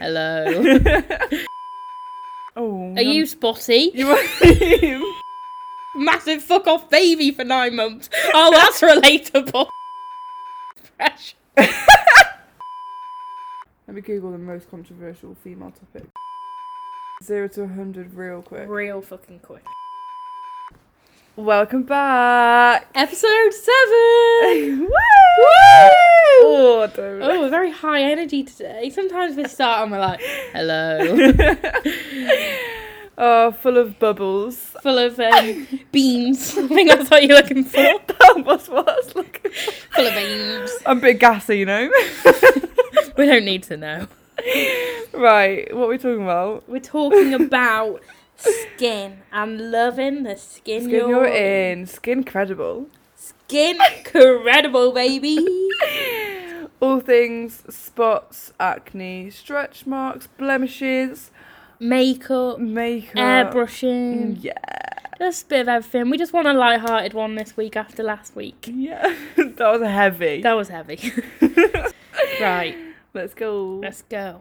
Hello. Oh, Are you spotty? You are. Massive fuck off baby for nine months. Oh, that's relatable. Fresh. Let me Google the most controversial female topic. Zero to 100 real quick. Real fucking quick. Welcome back. Episode seven. Woo! Woo! Oh, don't. Oh, very high energy today. Sometimes we start and we're like, hello. oh, full of bubbles. Full of um, beans. I think that's what you're looking for. That was what I was looking for. Full of beans. I'm a bit gassy, you know. We don't need to know. right, what are we talking about? We're talking about skin and loving the skin, Skin you're, you're in. Skin credible. Skin credible, baby. All things spots, acne, stretch marks, blemishes, Makeup, makeup. airbrushing, mm, Yeah. just a bit of everything. We just want a light-hearted one this week after last week. Yeah. that was heavy. That was heavy. right, Let's go. let's go.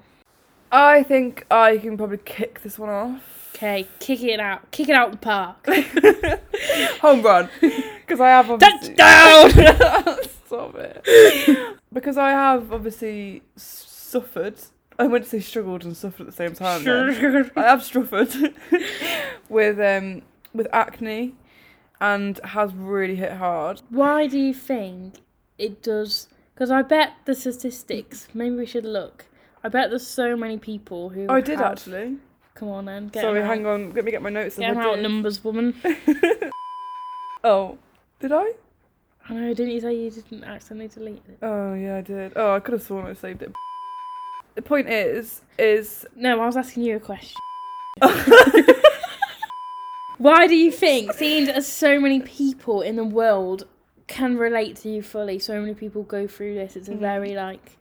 I think I can probably kick this one off. Okay, kick it out. Kick it out the park. Home run. Because I have obviously. Touchdown! Stop it. because I have obviously suffered. I went to say struggled and suffered at the same time. then. I have suffered with um with acne, and has really hit hard. Why do you think it does? Because I bet the statistics. Maybe we should look. I bet there's so many people who. Oh, I did have- actually. Come on, then. Get Sorry, them out. hang on. Let me get my notes. Get up. them I out, did. numbers woman. Oh, did I? I know. Didn't you say you didn't accidentally delete it? Oh yeah, I did. Oh, I could have sworn I saved it. The point is, is No, I was asking you a question. Why do you think, seeing as so many people in the world can relate to you fully, so many people go through this, it's a Mhm. very like,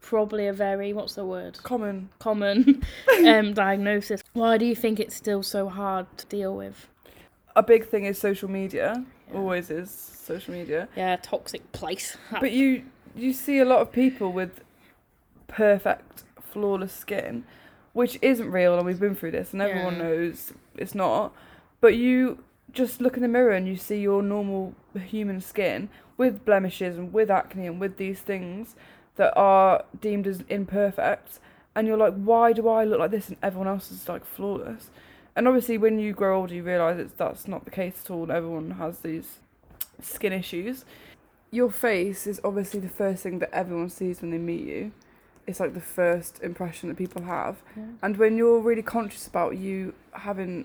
probably a very what's the word? common. Common um, diagnosis. Why do you think it's still so hard to deal with? A big thing is social media. Yeah. Always is social media. Yeah, toxic place. But you you see a lot of people with perfect, flawless skin, which isn't real, and we've been through this, and everyone Yeah. knows it's not. But you just look in the mirror and you see your normal human skin with blemishes and with acne and with these things that are deemed as imperfect, and you're like, why do I look like this and everyone else is like flawless? And obviously, when you grow older, you realise it's that's not the case at all. Everyone has these skin issues your face is obviously the first thing that everyone sees when they meet you. It's like the first impression that people have. Yeah. And when you're really conscious about you having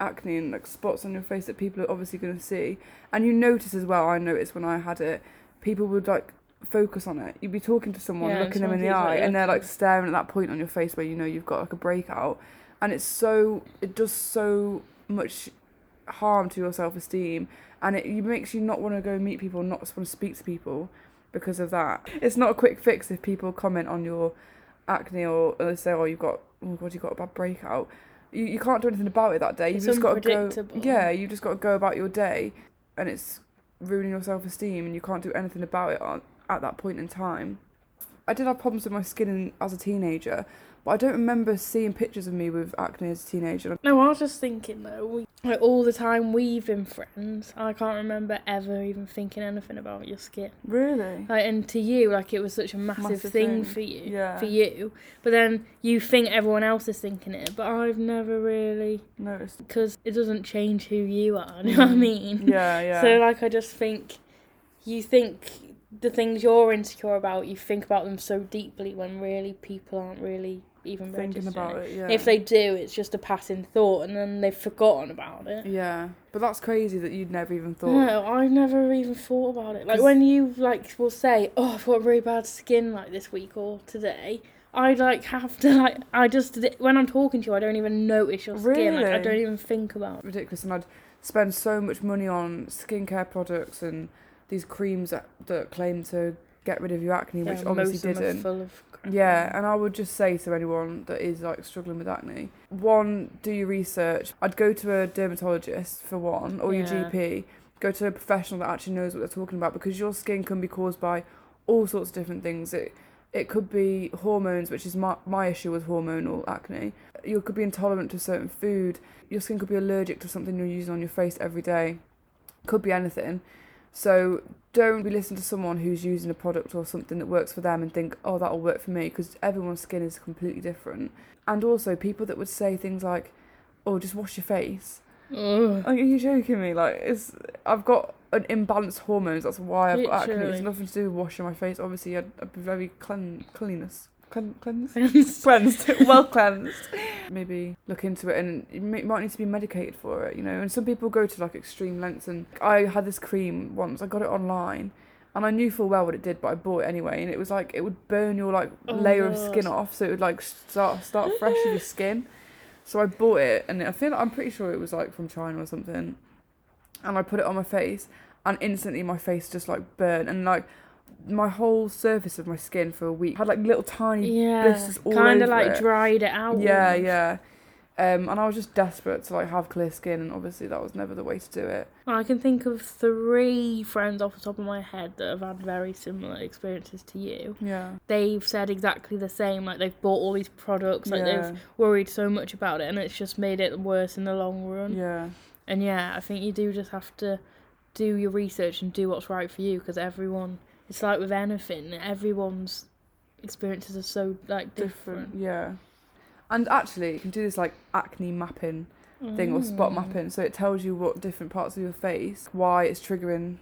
acne and like spots on your face that people are obviously going to see, and you notice as well, I noticed when I had it, people would like focus on it. You'd be talking to someone, Yeah, looking them in the eye, and they're like staring at that point on your face where you know you've got like a breakout. And it's so, it does so much harm to your self esteem and it, it makes you not want to go meet people, not want to speak to people because of that. It's not a quick fix if people comment on your acne or they say, "Oh, you've got oh god, you've got a bad breakout." You you can't do anything about it that day. It's You've just got to go. Yeah, you just got to go about your day, and it's ruining your self esteem, and you can't do anything about it on, at that point in time. I did have problems with my skin in, as a teenager, but I don't remember seeing pictures of me with acne as a teenager. No, I was just thinking though, we, like all the time we've been friends, I can't remember ever even thinking anything about your skin. Really? Like, and to you, like it was such a massive, Massive thing, thing. for you, Yeah. for you. But then you think everyone else is thinking it, but I've never really, Noticed. because it doesn't change who you are. You know what I Mhm. mean? Yeah, yeah. So like, I just think you think the things you're insecure about, you think about them so deeply when really people aren't really even thinking about it, yeah. If they do, it's just a passing thought, and then they've forgotten about it. Yeah, but that's crazy that you'd never even thought. No, I never even thought about it. Like when you like will say, "Oh, I've got really bad skin like this week or today," I like have to like I just when I'm talking to you, I don't even notice your skin. Like I don't even think about. it. Ridiculous, and I'd spend so much money on skincare products and these creams that, that claim to get rid of your acne, which obviously most of them didn't. full of crap. Yeah, and I would just say to anyone that is like struggling with acne, one, do your research. I'd go to a dermatologist for one, or your GP. Go to a professional that actually knows what they're talking about because your skin can be caused by all sorts of different things. It It could be hormones, which is my, my issue with hormonal acne. You could be intolerant to certain food. Your skin could be allergic to something you're using on your face every day. Could be anything. So don't be listening to someone who's using a product or something that works for them and think, oh, that'll work for me, because everyone's skin is completely different. And also, people that would say things like, oh, just wash your face. Ugh. Like, are you joking me? Like, it's I've got an imbalanced hormones. That's why I've got acne. It's nothing to do with washing my face. Obviously, I'd, I'd be very clean, cleanliness, clean, cleansed, cleansed, well cleansed. Maybe look into it, and you may- might need to be medicated for it. You know, and some people go to like extreme lengths. And I had this cream once. I got it online. And I knew full well what it did, but I bought it anyway. And it was like it would burn your like Oh, layer of skin off, so it would like start start fresh with your skin. So I bought it, and I feel I'm pretty sure it was like from China or something. And I put it on my face, and instantly my face just like burned, and like my whole surface of my skin for a week had like little tiny Yeah, blisters all kind of like it. dried it out. Yeah, yeah. Um, and I was just desperate to like have clear skin, and obviously that was never the way to do it. I can think of three friends off the top of my head that have had very similar experiences to you. Yeah, They've said exactly the same. Like they've bought all these products, like yeah, they've worried so much about it, and it's just made it worse in the long run. yeah. And yeah, I think you do just have to do your research and do what's right for you because everyone. It's like with anything, everyone's experiences are so like different. different. Yeah. And actually, you can do this like acne mapping thing or spot Mm. mapping, so it tells you what different parts of your face, why it's triggering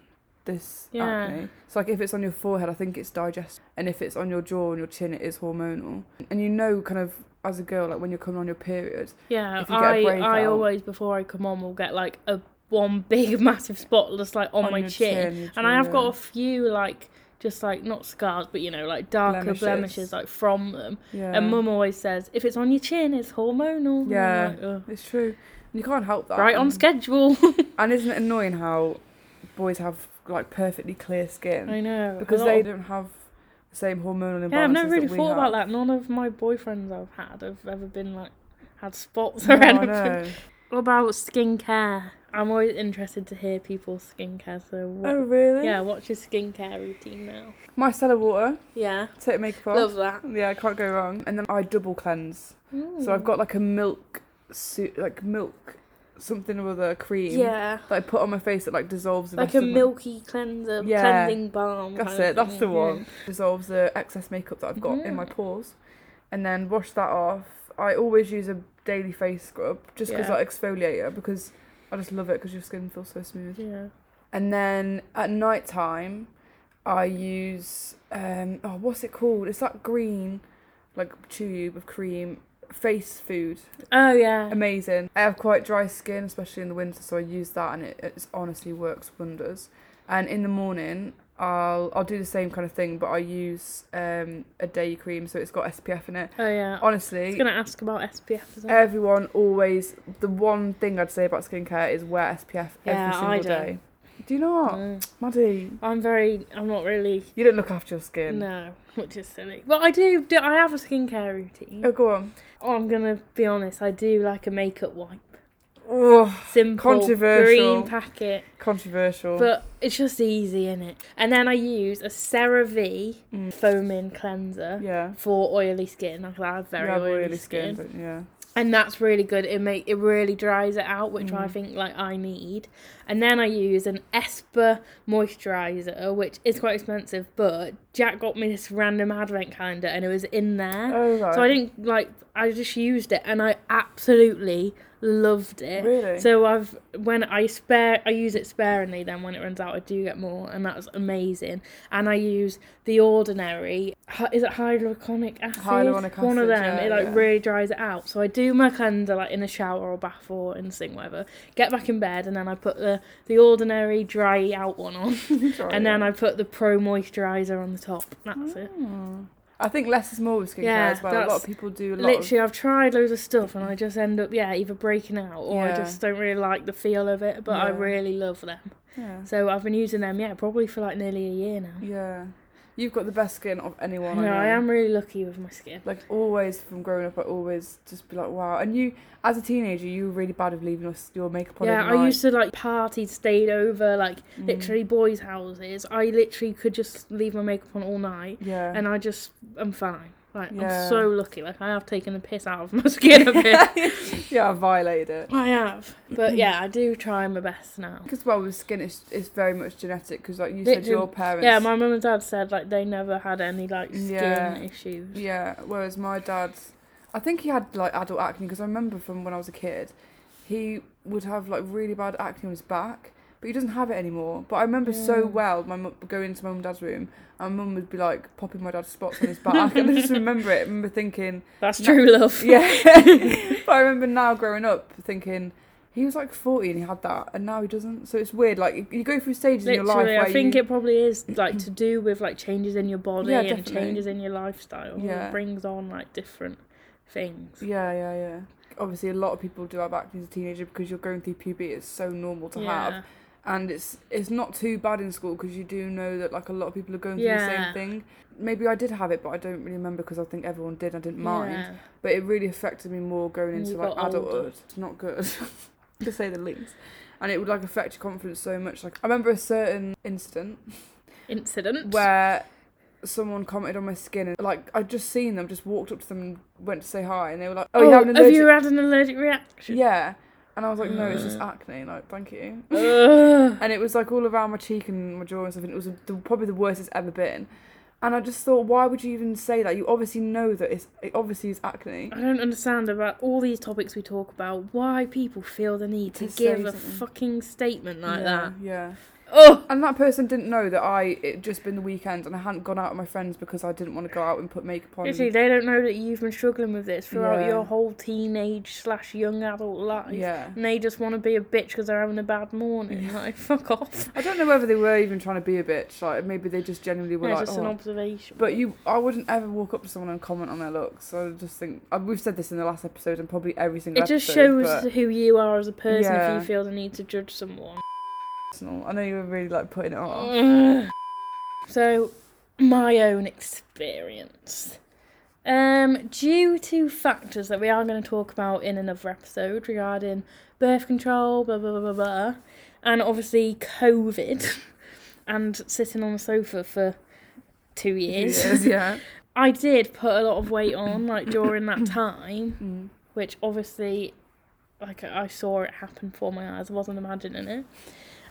this Yeah. acne. So like if it's on your forehead, I think it's digestive, and if it's on your jaw and your chin, it is hormonal. And you know, kind of as a girl, like when you're coming on your period, Yeah, If you get a I I always before I come on will get like a one big massive spot just like on, my your chin. and I have got a few like just like not scars but you know like darker Blemishes. blemishes, like from them. yeah. And mum always says if it's on your chin it's hormonal. Yeah. like, It's true. And you can't help that. Right on schedule. And isn't it annoying how boys have like perfectly clear skin I know. because they of- don't have the same hormonal imbalances Yeah, I've never really thought about that. None of my boyfriends I've had have ever been like had spots No, or I anything. What about skincare? I'm always interested to hear people's skincare. So what, Oh really? yeah, what's your skincare routine now? Micellar water, Yeah, take makeup off. love that. Yeah, I can't go wrong. And then I double cleanse. So I've got like a milk suit, like milk something or other cream yeah, that I put on my face that like dissolves the like a milky cleanser, Yeah, cleansing balm. That's it. That's the one. Dissolves the excess makeup that I've got in my Mm. pores, and then wash that off. I always use a daily face scrub just because Yeah. like exfoliator because I just love it because your skin feels so smooth. Yeah. And then at night time, I use um oh what's it called? It's that green, like tube of cream. Face food, Oh yeah. amazing. I have quite dry skin, especially in the winter, so I use that, and it it's honestly works wonders. And in the morning, I'll I'll do the same kind of thing, but I use um a day cream, so it's got SPF in it. Oh yeah. I was Honestly, gonna ask about SPF as well. everyone always the one thing I'd say about skincare is wear SPF Yeah, every single I don't. day. Do you not, Mm. Maddie? I'm very. I'm not really. You don't look after your skin. No, which is silly. But I do. do I have a skincare routine. Oh, go on. Oh, I'm gonna be honest. I do like a makeup wipe. Oh, Simple, Controversial. green packet, controversial. but it's just easy in it. And then I use a CeraVe Mm. foaming cleanser yeah. for oily skin. Like I have very have oily, skin. don't you? yeah. and that's really good. It make it really dries it out, which I Mm. think like I need. And then I use an ESPA moisturizer, which is quite expensive, but Jack got me this random advent calendar, and it was in there. Oh right. So I didn't like. I just used it, and I absolutely loved it. Really? So I've when I spare, I use it sparingly. Then when it runs out, I do get more, and that's amazing. And I use the ordinary. Is it hyaluronic acid? Hyaluronic One of them. yeah, it like yeah. really dries it out. So I do my cleanser like in the shower or bath or in the sink, whatever. Get back in bed, and then I put the the ordinary dry out one on, and then. I put the pro moisturizer on the top. That's it. I think less is more with skincare Yeah, as well. A lot of people do Literally, I've tried loads of stuff and I just end up, yeah, either breaking out or I just don't really like the feel of it, but I really love them. Yeah. So I've been using them, yeah, probably for like nearly a year now. Yeah. You've got the best skin of anyone. no, I, know. I am really lucky with my skin. Like always from growing up, I always just be like, wow. And you, as a teenager, you were really bad at leaving your, your makeup on. Yeah, I used to like party, stayed over, like Mm. literally boys' houses. I literally could just leave my makeup on all night, Yeah. and I just I'm fine. Like Yeah. I'm so lucky. Like I have taken the piss out of my skin a bit. yeah, I violated it. I have, but yeah, I do try my best now. Because well, with skin, it's, it's very much genetic. Because like you said, your parents. Yeah, my mum and dad said like they never had any like skin Yeah. issues. Yeah, whereas my dad's, I think he had like adult acne because I remember from when I was a kid, he would have like really bad acne on his back, but he doesn't have it anymore. But I remember so Mm. well my mum going into my mum and dad's room, and mum would be like popping my dad's spots on his back, and I just remember it. I remember thinking, That's true love. yeah. but I remember now growing up thinking. He was like 40 and he had that, and now he doesn't. So it's weird. Like, you go through stages in your life Literally, where I think you, it probably is like to do with like changes in your body Yeah, and changes in your lifestyle. Yeah. It brings on like different things. Yeah, yeah, yeah. Obviously, a lot of people do have acne as a teenager because you're going through puberty. It's so normal to have, Yeah. And it's it's not too bad in school because you do know that like a lot of people are going through the same thing. Maybe I did have it, but I don't really remember because I think everyone did. I didn't mind, Yeah. but it really affected me more going into like got older. adulthood. It's not good, to say the least. And it would like affect your confidence so much. Like I remember a certain incident Incident. where someone commented on my skin and like I'd just seen them, just walked up to them and went to say hi, and they were like, "Oh, oh, you have an have you had an allergic reaction? yeah. And I was like, no, it's just Uh. acne. Like, thank you. And it was like all around my cheek and my jaw and stuff. And it was the, probably the worst it's ever been. And I just thought, why would you even say that? You obviously know that it's it obviously is acne. I don't understand about all these topics we talk about why people feel the need to, To say give a something. fucking statement like yeah, that. Yeah. Oh, And that person didn't know that I it just been the weekend and I hadn't gone out with my friends because I didn't want to go out and put makeup on. literally, they don't know that you've been struggling with this throughout Yeah. your whole teenage slash young adult life. Yeah. And they just want to be a bitch because they're having a bad morning. Yeah. Like, fuck off. I don't know whether they were even trying to be a bitch. Like maybe they just genuinely were Yeah, like, just oh, an observation. But you, I wouldn't ever walk up to someone and comment on their looks. I just think uh, we've said this in the last episode and probably every single. Episode. It just shows who you are as a person if you feel the need to judge someone. I know you were really like putting it off. So, my own experience. Um, due to factors that we are going to talk about in another episode regarding birth control, blah blah blah blah, blah and obviously COVID, and sitting on the sofa for two years, Years, yeah. I did put a lot of weight on like during that time, Mm. which obviously, like I saw it happen before my eyes. I wasn't imagining it,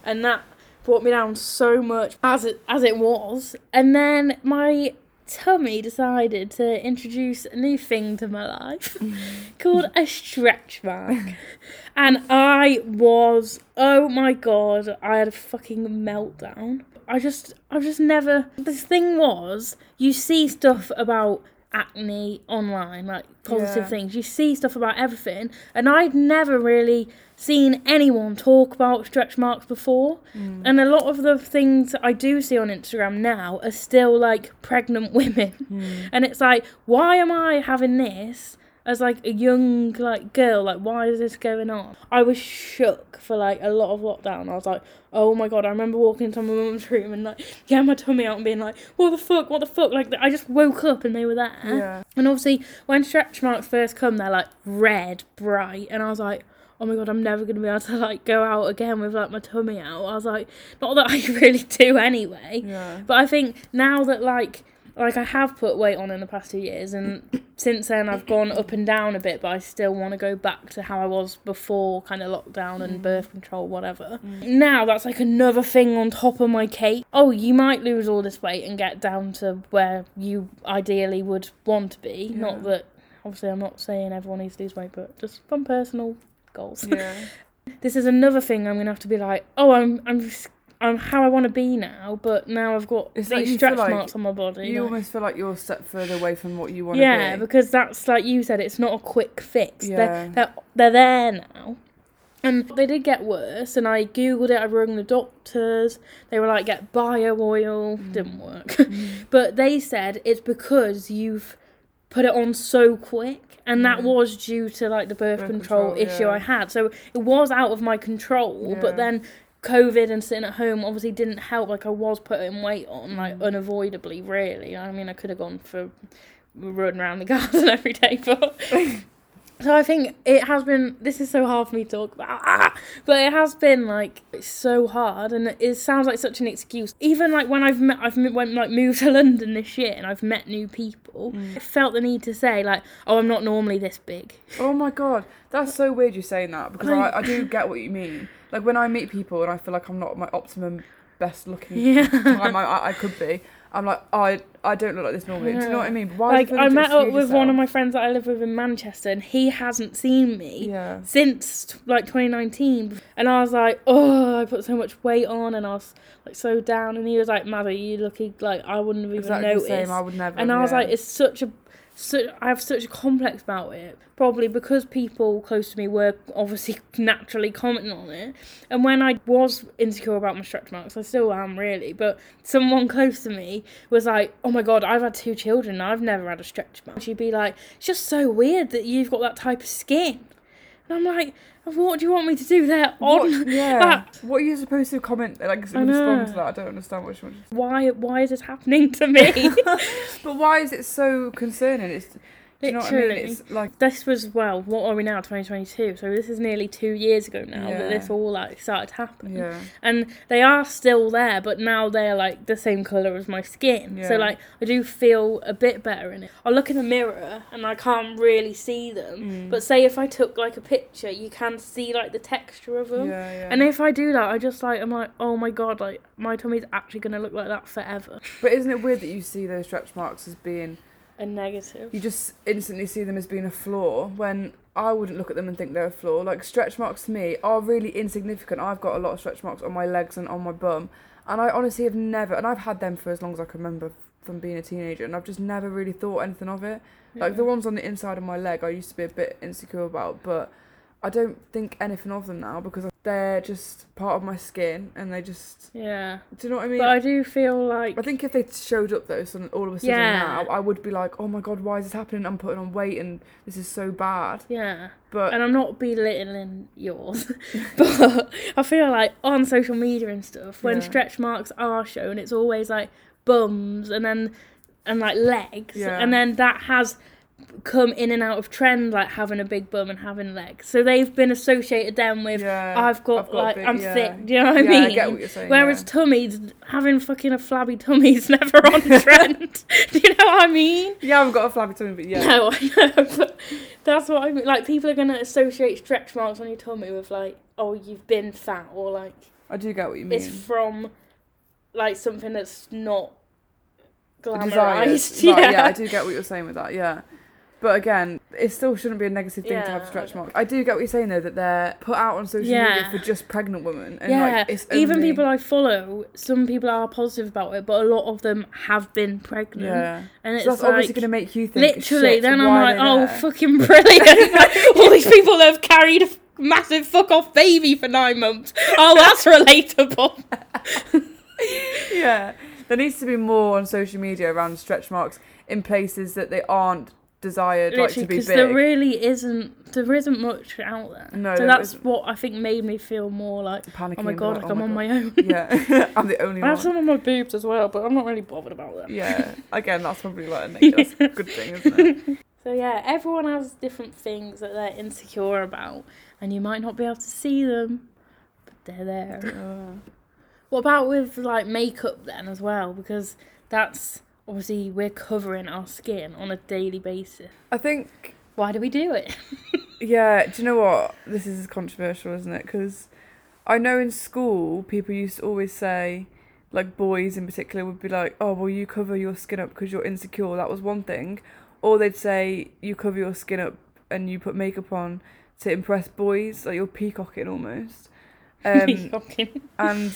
and that brought me down so much as it as it was. And then my tummy decided to introduce a new thing to my life mm. called a stretch mark, and I was oh my god, I had a fucking meltdown. I just, I've just never. This thing was, you see stuff about acne online, like positive Yeah. things. You see stuff about everything, and I'd never really seen anyone talk about stretch marks before. Mm. And a lot of the things I do see on Instagram now are still like pregnant women, Mm. and it's like, why am I having this? As like a young like girl, like why is this going on? I was shook for like a lot of lockdown. I was like, oh my god! I remember walking into my mum's room and like getting my tummy out and being like, what the fuck, what the fuck? Like I just woke up and they were there. Yeah. And obviously, when stretch marks first come, they're like red, bright, and I was like, oh my god, I'm never gonna be able to like go out again with like my tummy out. I was like, not that I really do anyway, Yeah. but I think now that like like I have put weight on in the past two years, and since then I've gone up and down a bit, but I still want to go back to how I was before kind of lockdown and Mm. birth control, whatever. Mm. Now that's like another thing on top of my cake. Oh, you might lose all this weight and get down to where you ideally would want to be. Not that obviously I'm not saying everyone needs to lose weight, but just from personal goals. Yeah. this is another thing I'm gonna have to be like, oh, I'm I'm I'm how I want to be now, but now I've got It's like these you stretch like marks on my body. You like- almost feel like you're a step further away from what you want to yeah, be. because that's like you said, it's not a quick fix. Yeah. They're, they're they're there now. And they did get worse, and I googled it. I rung the doctors. They were like, "Get bio oil." Mm. Didn't work, but they said it's because you've put it on so quick, and that Mm. was due to like the birth, Birth control, control, issue yeah. I had. So it was out of my control. Yeah. But then COVID and sitting at home obviously didn't help. Like I was putting weight on, like Mm. unavoidably, really. I mean, I could have gone for run around the garden every day, but so I think it has been. This is so hard for me to talk about, ah, but it has been like it's so hard, and it sounds like such an excuse. Even like when I've met, I've went like moved to London this year, and I've met new people. I felt the need to say like, oh, I'm not normally this big. Oh my god, that's so weird you saying that because Like- I, I do get what you mean. Like when I meet people and I feel like I'm not my optimum best looking Yeah. time I, I, I could be, I'm like, oh, I I don't look like this normally. Do you know what I mean? Why like do you feel I met up with one of my friends that I live with in Manchester, and he hasn't seen me. Yeah. since like 2019 and i was like oh i put so much weight on and i was like so down and he was like mother you looking like i wouldn't have even Exactly noticed same. I would never. and i was yeah. like it's such a so i have such a complex about it probably because people close to me were obviously naturally commenting on it. And when i was insecure about my stretch marks i still am really but someone close to me was like oh my god i've had two children i've never had a stretch mark. She'd be like it's just so weird that you've got that type of skin and i'm like what do you want me to do there on What, yeah. that? What are you supposed to comment like I respond to that? I don't understand what you want. why why is this happening to me But why is it so concerning? It's do you know what I mean? Literally. It's like this was well what are we now 2022 so this is nearly two years ago now that this all like started to happen yeah. and they are still there but now they're like the same color as my skin Yeah. so like i do feel a bit better in it i look in the mirror and i can't really see them Mm. but say if i took like a picture you can see like the texture of them Yeah, yeah. and if i do that i just like i'm like oh my god like my tummy's actually gonna look like that forever but isn't it weird that you see those stretch marks as being a negative you just instantly see them as being a flaw when I wouldn't look at them and think they're a flaw. Like stretch marks to me are really insignificant. I've got a lot of stretch marks on my legs and on my bum, and I honestly have never, and I've had them for as long as I can remember from being a teenager, and I've just never really thought anything of it. Like the ones on the inside of my leg, I used to be a bit insecure about, but I don't think anything of them now because they're just part of my skin, and they just. yeah Do you know what I mean? but i do feel like I think if they showed up though, so all of a sudden Yeah. now, I would be like, oh my god, why is this happening? I'm putting on weight and this is so bad. yeah But and I'm not belittling yours, but I feel like on social media and stuff, when Yeah. stretch marks are shown, it's always like bums and then and like legs, Yeah. and then that has come in and out of trend, like having a big bum and having legs. So they've been associated then with yeah, I've got, I've got like big- I'm yeah. thick. Do you know what yeah, I mean? I get what you're saying. Whereas tummies, having fucking a flabby tummy is never on trend. Do you know what I mean? yeah, I've got a flabby tummy, but yeah, No, I know, but that's what I mean. Like, people are going to associate stretch marks on your tummy with, like, oh, you've been fat, or, like, I do get what you mean. it's from, like, something that's not glamorized. desires. Yeah. Right, yeah, I do get what you're saying with that. Yeah. But again, it still shouldn't be a negative thing to have stretch marks. I do get what you're saying though that they're put out on social Yeah. media for just pregnant women, and Yeah, like it's even only- people I follow, some people are positive about it, but a lot of them have been pregnant. Yeah, And it's so that's like, obviously going to make you think. literally, shit, then I'm like, they oh, there? fucking brilliant. All these people that have carried a f- massive fuck off baby for nine months. Oh, that's relatable. yeah, there needs to be more on social media around stretch marks in places that they aren't desired, like to Literally, be because there really isn't, there isn't much out there. No, so that's isn't. what I think made me feel more like, Panicking. oh my god, like, oh I'm on my own. Yeah, I'm the only one. I have one. some on my boobs as well, but I'm not really bothered about them. Yeah, again, that's probably like a negative, that's good thing, isn't it? So yeah, everyone has different things that they're insecure about, and you might not be able to see them, but they're there. What about with like makeup then as well? Because that's obviously we're covering our skin on a daily basis. I think Why do we do it? Yeah, do you know what? This is controversial, isn't it? Because I know in school people used to always say, like boys in particular would be like, "Oh, well, you cover your skin up because you're insecure." That was one thing, or they'd say you cover your skin up and you put makeup on to impress boys, like you're peacocking almost. Um, Shocking. and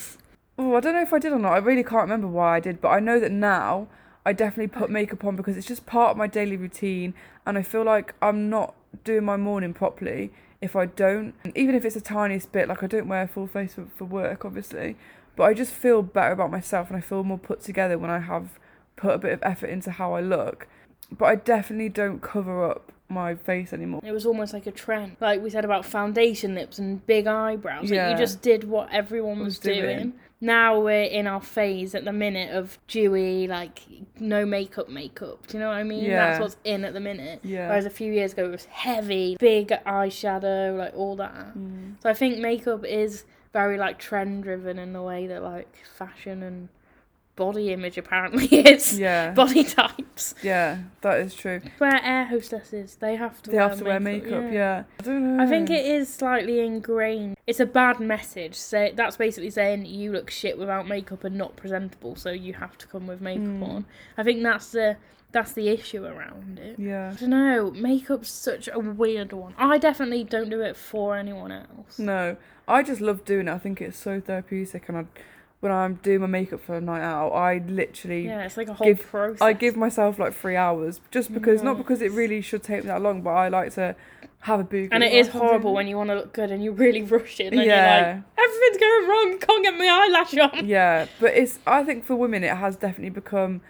oh, I don't know if I did or not. I really can't remember why I did, but I know that now I definitely put makeup on because it's just part of my daily routine, and I feel like I'm not doing my morning properly if I don't. And even if it's the tiniest bit, like I don't wear a full face for, for work, obviously, but I just feel better about myself and I feel more put together when I have put a bit of effort into how I look. But I definitely don't cover up my face anymore. It was almost like a trend. Like we said about foundation lips and big eyebrows. Like Yeah. you just did what everyone was, Was doing. doing. Now we're in our phase at the minute of dewy, like no makeup makeup. Do you know what I mean? Yeah. That's what's in at the minute. Yeah. Whereas a few years ago it was heavy, big eyeshadow, like all that. Mm. So I think makeup is very like trend driven in the way that like fashion and body image apparently is. Yeah. Body types. Yeah, that is true. Where air hostesses, they have to They wear have to wear makeup, yeah. I don't know. I think it is slightly ingrained. It's a bad message. Say that's basically saying you look shit without makeup and not presentable, so you have to come with makeup Mm. on. I think that's the that's the issue around it. Yeah. I don't know. Makeup's such a weird one. I definitely don't do it for anyone else. No, I just love doing it. I think it's so therapeutic, and I, when I'm doing my makeup for a night out, I literally Yeah, it's like a whole Give- process. I give myself like three hours just because not because it really should take me that long, but I like to have a boogie. and it is horrible when you want to look good and you really rush it, and you're like, yeah, everything's going wrong. Can't get my eyelash on. yeah, but it's. I think for women, it has definitely become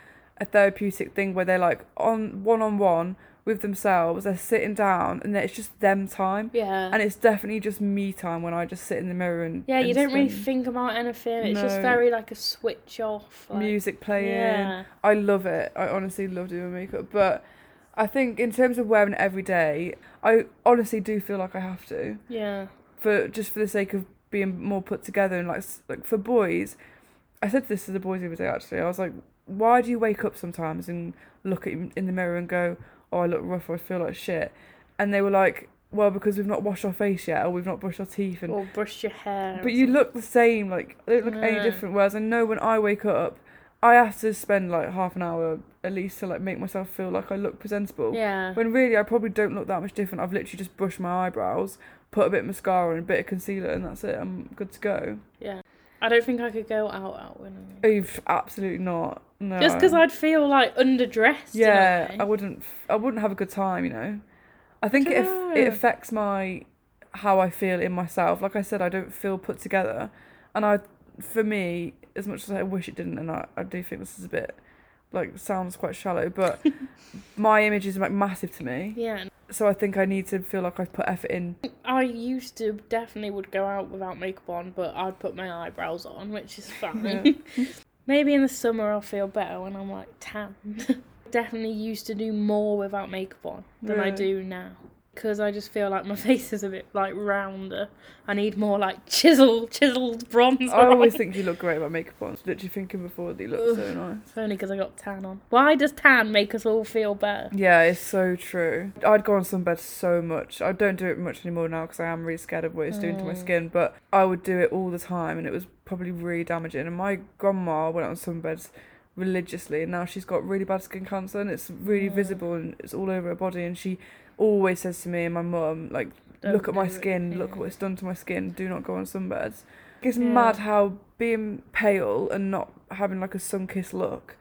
a therapeutic thing where they're like on one on one with themselves. They're sitting down, and it's just them time. Yeah. And it's definitely just me time when I just sit in the mirror and yeah, you and don't really think about anything. It's just very like a switch off. Like, music playing. Yeah. I love it. I honestly love doing makeup, but I think in terms of wearing it every day, I honestly do feel like I have to Yeah. for just for the sake of being more put together and like like for boys. I said this to the boys the other day actually. I was like, why do you wake up sometimes and look at in the mirror and go, oh, I look rough or I feel like shit, and they were like, well, because we've not washed our face yet or we've not brushed our teeth and Or brush your hair. but you look the same, like they don't look any different. Whereas I know when I wake up, I have to spend like half an hour at least to like make myself feel like I look presentable. Yeah. When really I probably don't look that much different. I've literally just brushed my eyebrows, put a bit of mascara and a bit of concealer, and that's it. I'm good to go. Yeah. I don't think I could go out out them. You've absolutely not. No. Just because I'd feel like underdressed. Yeah. I wouldn't. I wouldn't have a good time. You know. I think it Dunno. it affects my how I feel in myself. Like I said, I don't feel put together, and I, for me, as much as I wish it didn't, and I, I do think this is a bit, like sounds quite shallow, but my image is like massive to me. Yeah. So I think I need to feel like I've put effort in. I used to definitely would go out without makeup on, but I'd put my eyebrows on, which is fine. Maybe in the summer I'll feel better when I'm like tan. definitely used to do more without makeup on than I do now. Because I just feel like my face is a bit like rounder. I need more like chisel, chiseled bronze. I always think you look great with makeup on. i Literally thinking before that you look so nice. It's only because I got tan on. Why does tan make us all feel better? Yeah, it's so true. I'd go on sunbed so much. I don't do it much anymore now because I am really scared of what it's doing to my Mm. skin. But I would do it all the time, and it was probably really damaging. And my grandma went on sunbeds religiously, and now she's got really bad skin cancer, and it's really Mm. visible and it's all over her body. And she always says to me and my mum, like, Don't look at my do it, skin, look at what it's done to my skin. Do not go on sunbeds. It's Yeah. mad how being pale and not having like a sun-kissed look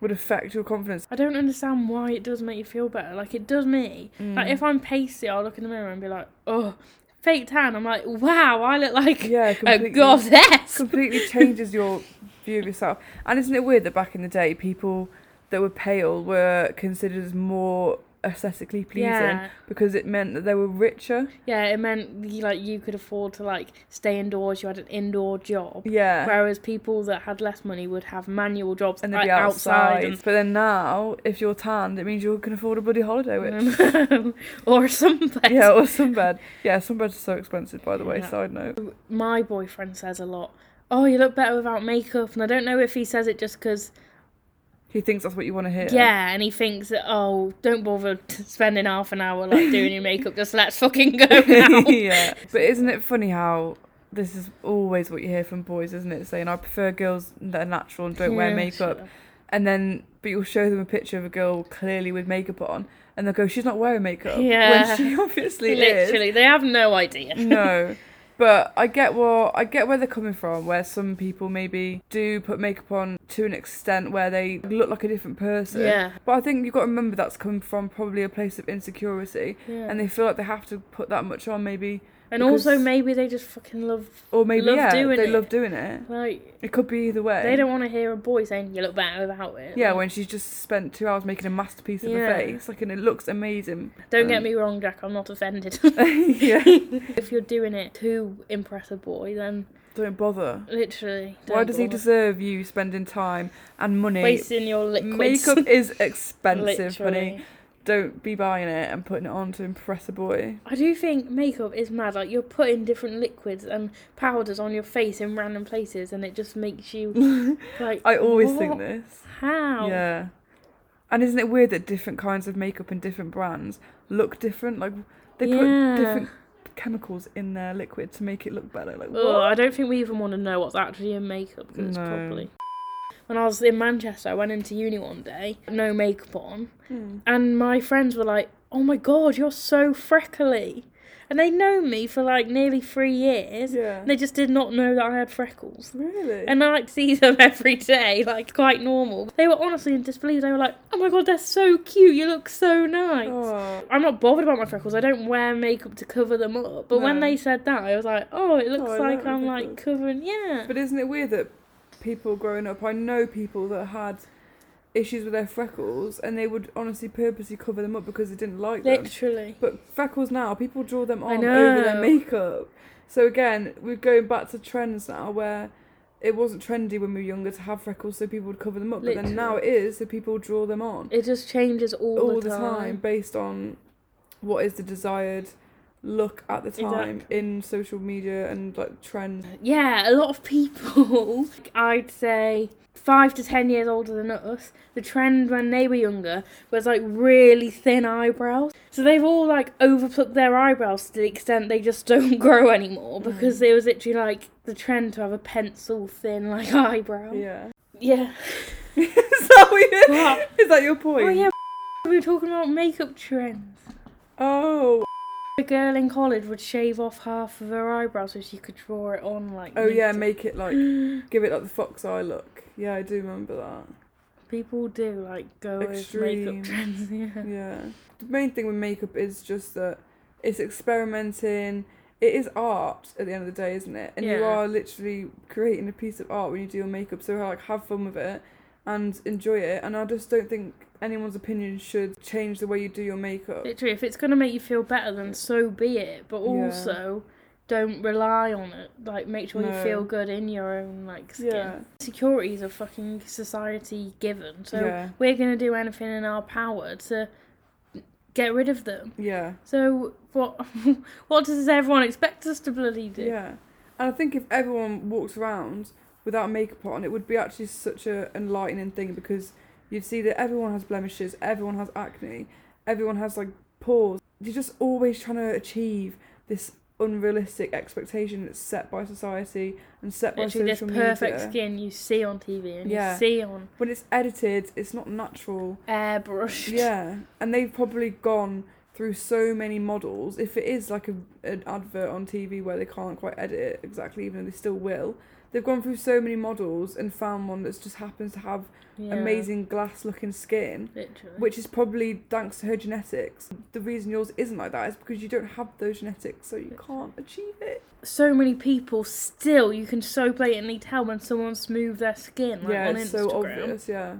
would affect your confidence. I don't understand why it does make you feel better. Like it does me. Like Mm. if I'm pasty, I'll look in the mirror and be like, oh, fake tan. I'm like, wow, I look like yeah, a goddess. completely changes your view of yourself. And isn't it weird that back in the day, people that were pale were considered as more aesthetically pleasing Yeah, because it meant that they were richer? yeah. It meant you, like you could afford to like stay indoors. You had an indoor job. Yeah. Whereas people that had less money would have manual jobs and they'd like, be outside. outside But then now, if you're tanned, it means you can afford a bloody holiday, which. and or something. Yeah, or sunbed. Yeah, sunbeds are so expensive, by the way, Yeah. side note. My boyfriend says a lot. Oh, you look better without makeup, and I don't know if he says it just because He thinks that's what you want to hear. Yeah, and he thinks that oh, don't bother spending half an hour like doing your makeup. Just let's fucking go now. yeah. But isn't it funny how this is always what you hear from boys, isn't it? Saying, I prefer girls that are natural and don't wear makeup. sure. and then but you'll show them a picture of a girl clearly with makeup on and they'll go she's not wearing makeup Yeah. when she obviously Literally, they have no idea. no but i get what i get where they're coming from where some people maybe do put makeup on to an extent where they look like a different person. Yeah, but i think you've got to remember that's coming from probably a place of insecurity. Yeah. and they feel like they have to put that much on maybe And also maybe they just fucking love Or maybe love yeah, doing they it. love doing it. like It could be either way. they don't want to hear a boy saying you look better without it. Yeah, Like, when she's just spent two hours making a masterpiece of Yeah. her face, like, and it looks amazing. don't get um, me wrong, Jack. I'm not offended. yeah, if you're doing it to impress a boy, then don't bother. literally. Why don't does he deserve you spending time and money? wasting your liquids? Makeup is expensive, honey. Don't be buying it and putting it on to impress a boy. I do think makeup is mad. Like you're putting different liquids and powders on your face in random places, and it just makes you like. I always think this. How? Yeah. And isn't it weird that different kinds of makeup and different brands look different? Like they put different chemicals in their liquid to make it look better. Like Ugh, what? I don't think we even want to know what's actually in makeup because it's No. probably. When I was in Manchester, I went into uni one day, no makeup on, Hmm. and my friends were like, "Oh my god, you're so freckly," and they know me for like nearly three years. Yeah. and They just did not know that I had freckles. Really? And I like see them every day, like quite normal. They were honestly in disbelief. They were like, "Oh my god, they're so cute. You look so nice." oh. I'm not bothered about my freckles. I don't wear makeup to cover them up. But when they said that, I was like, "Oh, it looks Oh, like I'm like covering." Yeah. But isn't it weird that people growing up, I know people that had issues with their freckles and they would honestly purposely cover them up because they didn't like them. Literally. But freckles now, people draw them on over their makeup. So again, we're going back to trends now where it wasn't trendy when we were younger to have freckles, so people would cover them up. But then now it is, so people draw them on It just changes all, all the, the time based on what is the desired look at the time Exactly. in social media and like trends. Yeah, a lot of people, I'd say five to ten years older than us, the trend when they were younger was like really thin eyebrows. So they've all like overplucked their eyebrows to the extent they just don't grow anymore mm. because it was literally like the trend to have a pencil thin like eyebrow. Yeah. Yeah. is that what you- What? Is that your point? Oh yeah, we were talking about makeup trends. Oh. A girl in college would shave off half of her eyebrows so she could draw it on like. Oh yeah, make it like give it like the fox eye look. Yeah, I do remember that. People do like go Extreme. with makeup trends. Yeah. Yeah. The main thing with makeup is just that it's experimenting. It is art at the end of the day, isn't it? And you are literally creating a piece of art when you do your makeup. So like have fun with it and enjoy it. And I just don't think anyone's opinion should change the way you do your makeup. Literally, if it's gonna make you feel better, then so be it. But Yeah. also, don't rely on it. Like, make sure you feel good in your own like skin. Yeah. Security is a fucking society given, so yeah. we're gonna do anything in our power to get rid of them. Yeah. So what? what does everyone expect us to bloody do? Yeah. And I think if everyone walks around without makeup on, it would be actually such a enlightening thing because you'd see that everyone has blemishes, everyone has acne, everyone has like pores. You're just always trying to achieve this unrealistic expectation that's set by society and set by Literally, this social perfect media. skin you see on TV and Yeah. you see on When it's edited, it's not natural. airbrushed. Yeah, and they've probably gone through so many models. If it is like a, an advert on TV where they can't quite edit it exactly, even though they still will, they've gone through so many models and found one that just happens to have Yeah, amazing glass-looking skin, Literally. which is probably thanks to her genetics. The reason yours isn't like that is because you don't have those genetics, so you can't achieve it. so many people still you can so blatantly tell when someone's smooth their skin like yeah, on it's Instagram. so obvious. Yeah,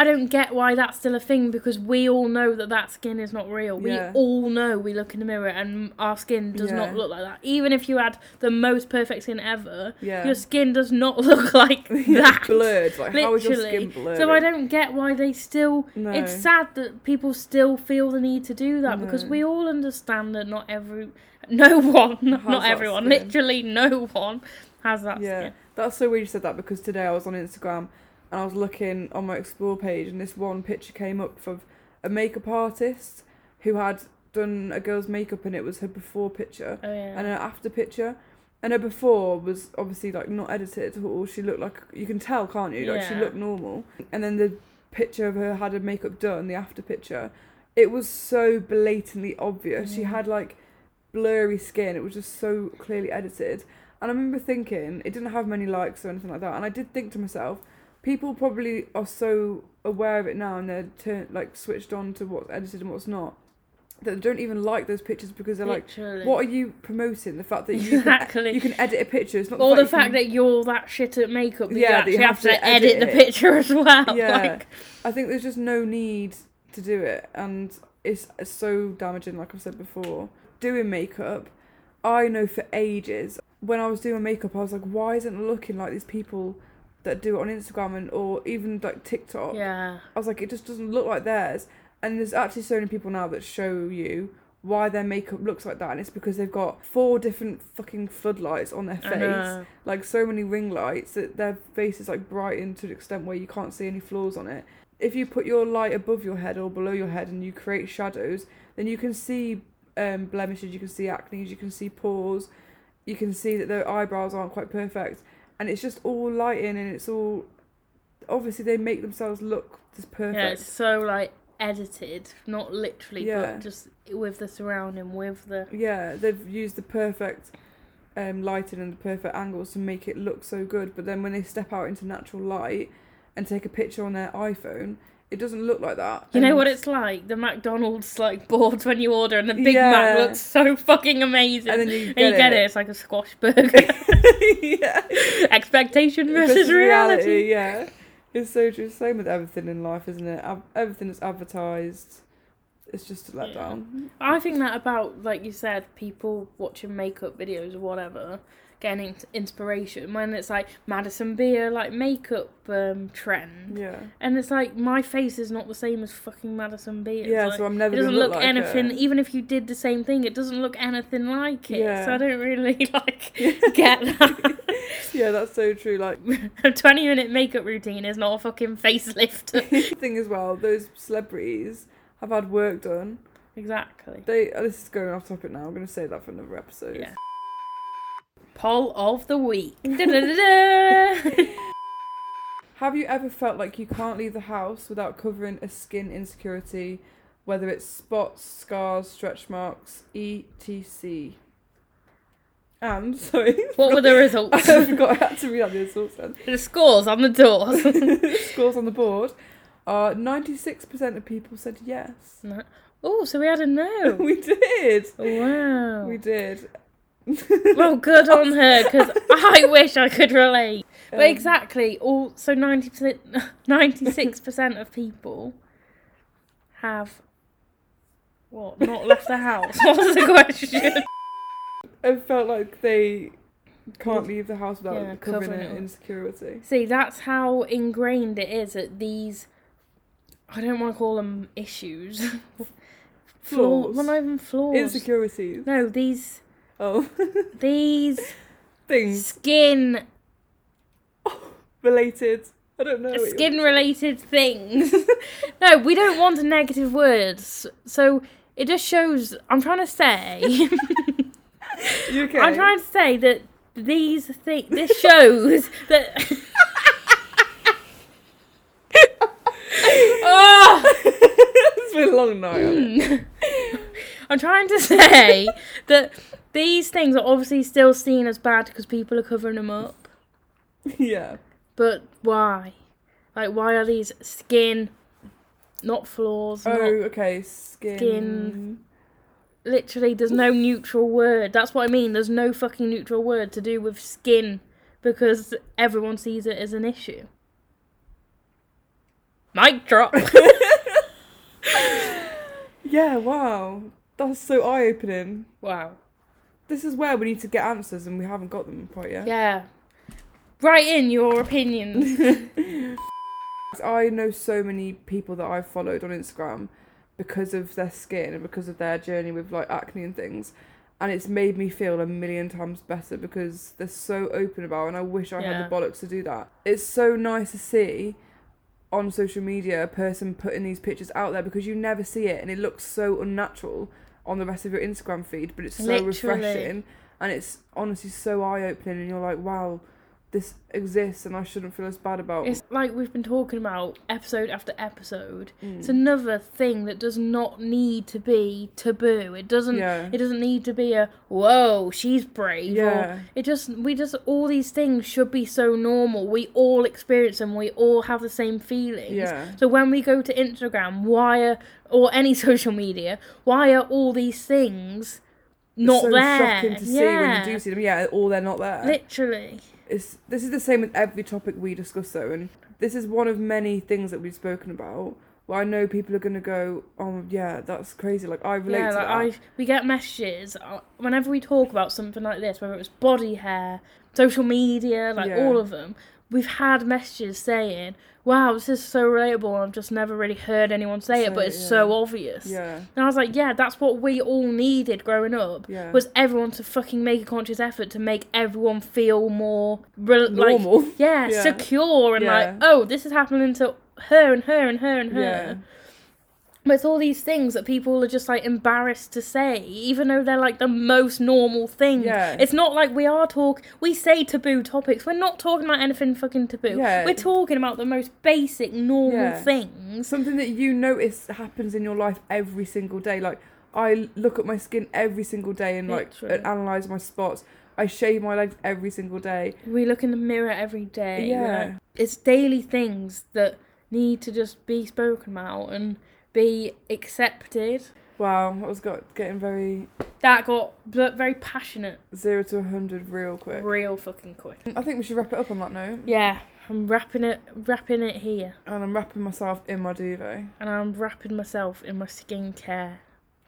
I don't get why that's still a thing because we all know that that skin is not real. Yeah. We all know we look in the mirror and our skin does not look like that. Even if you had the most perfect skin ever, yeah. your skin does not look like that. blurred. Like how is your Literally. skin blurred? So I don't get why they still. No. It's sad that people still feel the need to do that because we all understand that not every, no one, not everyone, skin. literally no one has that Yeah, skin. that's so weird you said that because today I was on Instagram and I was looking on my explore page and this one picture came up of a makeup artist who had done a girl's makeup and it was her before picture Oh yeah. and her after picture. And her before was obviously like not edited at all. She looked like you can tell, can't you? Like she looked normal. And then the picture of her had her makeup done, the after picture. It was so blatantly obvious. She had like blurry skin. It was just so clearly edited. And I remember thinking it didn't have many likes or anything like that. And I did think to myself, people probably are so aware of it now and they're turn like switched on to what's edited and what's not. that don't even like those pictures because they're like, what are you promoting? The fact that you Exactly. can, you can edit a picture. It's not or the you fact can- that you're that shit at makeup that Yeah, you that actually you have, to, edit, edit the picture as well. Yeah. Like, I think there's just no need to do it, and it's, it's so damaging. Like I've said before, doing makeup, I know for ages when I was doing makeup, I was like, why isn't it looking like these people that do it on Instagram and or even like TikTok? yeah. I was like, it just doesn't look like theirs. And there's actually so many people now that show you why their makeup looks like that, and it's because they've got four different fucking floodlights on their face like so many ring lights that their face is like brightened to an extent where you can't see any flaws on it. If you put your light above your head or below your head and you create shadows, then you can see um, blemishes, you can see acne, you can see pores, you can see that their eyebrows aren't quite perfect, and it's just all lighting and it's all obviously they make themselves look just perfect. Yeah, it's so like edited, not literally, Yeah. but just with the surrounding, with the Yeah, they've used the perfect um, lighting and the perfect angles to make it look so good. But then when they step out into natural light and take a picture on their iPhone, it doesn't look like that. You know what it's like? The McDonald's like boards when you order, and the Big Yeah. Mac looks so fucking amazing. And then you And get, you get it. it. it's like a squash burger. yeah. Expectation versus, Versus reality. Yeah. It's so true. Same with everything in life, isn't it? Everything that's advertised, it's just a Yeah. letdown. I think that about, like you said, people watching makeup videos or whatever, getting inspiration when it's like Madison Beer, like makeup um, trend. Yeah. And it's like, my face is not the same as fucking Madison Beer. Yeah, like, so I'm never it doesn't look, look like anything, her. even if you did the same thing, it doesn't look anything like it. Yeah. So I don't really like get that. Yeah, that's so true. Like a 20 minute makeup routine is not a fucking facelift. thing as well, those celebrities have had work done. exactly. They oh, this is going off topic now. I'm gonna say that for another episode. Yeah. Poll of the week. Have you ever felt like you can't leave the house without covering a skin insecurity, whether it's spots, scars, stretch marks, etc. And sorry, what were the results? I forgot I had to read out the results then. the scores on the doors. Scores on the board. Uh, 96% of people said yes. oh, so we had a no. we did. Wow. We did. Well, good on her, because I wish I could relate. But Um, exactly, all so 90%, 96% of people have what? Not left the house. What was the question? I felt like they can't leave the house without Yeah, covering covering it up. insecurity. See, that's how ingrained it is that these. I don't want to call them issues. Flaw- Flaws. Well, not even flaws. Insecurities. No, these Oh, these things skin related. I don't know. skin related things. no, we don't want negative words. So it just shows. I'm trying to say. You okay? I'm trying to say that these things. This shows that. oh. it's been a long night. I'm trying to say that these things are obviously still seen as bad because people are covering them up. yeah. But why? Like, why are these skin, not flaws? Oh, Not, okay. Skin. Skin. literally, there's no neutral word. That's what I mean. There's no fucking neutral word to do with skin because everyone sees it as an issue. Mic drop. Yeah. Wow. That's so eye opening. wow. This is where we need to get answers, and we haven't got them quite yet. Yeah. Write in your opinions. I know so many people that I've followed on Instagram because of their skin and because of their journey with like acne and things. And it's made me feel a million times better because they're so open about it and I wish I Yeah. had the bollocks to do that. It's so nice to see on social media a person putting these pictures out there because you never see it and it looks so unnatural on the rest of your Instagram feed, but it's so Literally. refreshing and it's honestly so eye opening and you're like, wow, this exists and I shouldn't feel as bad about. It. It's like we've been talking about episode after episode. Mm. It's another thing that does not need to be taboo. It doesn't. yeah. It doesn't need to be a whoa, she's brave. Or Yeah. it just we just all these things should be so normal. We all experience them. We all have the same feelings. Yeah. So when we go to Instagram, why are or any social media, why are all these things not so there? shocking to see when you do see them. Yeah, or they're not there. Literally. It's this is the same with every topic we discuss though, and this is one of many things that we've spoken about. Where I know people are gonna go, oh yeah, that's crazy. Like I relate yeah, to like that. I we get messages uh, whenever we talk about something like this, whether it's body hair, social media, like Yeah. all of them. We've had messages saying, "Wow, this is so relatable." I've just never really heard anyone say, Say it, but it's yeah. so obvious. Yeah, And I was like, "Yeah, that's what we all needed growing up." yeah. Was everyone to fucking make a conscious effort to make everyone feel more re- like Normal. yeah, Yeah. secure and like, oh, this is happening to her and her and her and her. But it's all these things that people are just like embarrassed to say, even though they're like the most normal thing. Yeah. It's not like we are talk. We say taboo topics. We're not talking about anything fucking taboo. Yeah. We're talking about the most basic normal Yeah. things. Something that you notice happens in your life every single day. Like I look at my skin every single day and like Literally. analyze my spots. I shave my legs every single day. We look in the mirror every day. Yeah. like, it's daily things that need to just be spoken about and be accepted. Wow, that was got getting very That got very passionate, zero to a hundred real quick. real fucking quick. I think we should wrap it up on that note. Yeah, I'm wrapping it, wrapping it here, And I'm wrapping myself in my duvet. and I'm wrapping myself in my skincare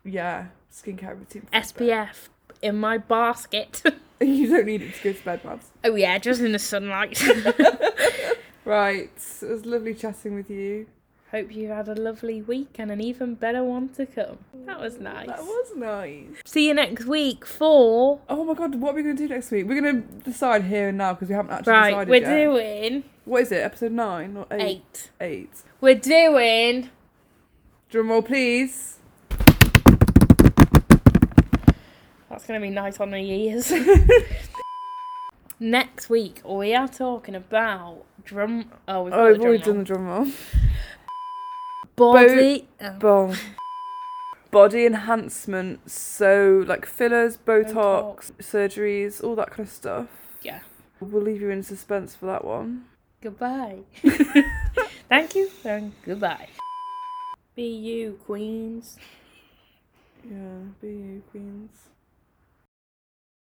Yeah, skincare routine. SPF in my basket. You don't need it to go to bed, Mads. oh yeah, just in the sunlight. Right, it was lovely chatting with you. Hope you had a lovely week and an even better one to come. That was nice. That was nice. See you next week for Oh my god, what are we going to do next week? We're going to decide here and now because we haven't actually right. decided We're yet. doing What is it, episode 9 or 8? eight. 8. We're doing Drum roll, please. That's gonna be nice on the ears. Next week we are talking about drum. Oh, we've Oh, the we've already drum done the drum roll. Body. oh, Body enhancement, so like fillers, Botox, surgeries, all that kind of stuff. Yeah. We'll leave you in suspense for that one. goodbye. Thank you and goodbye. Be you, queens. Yeah, be you, queens.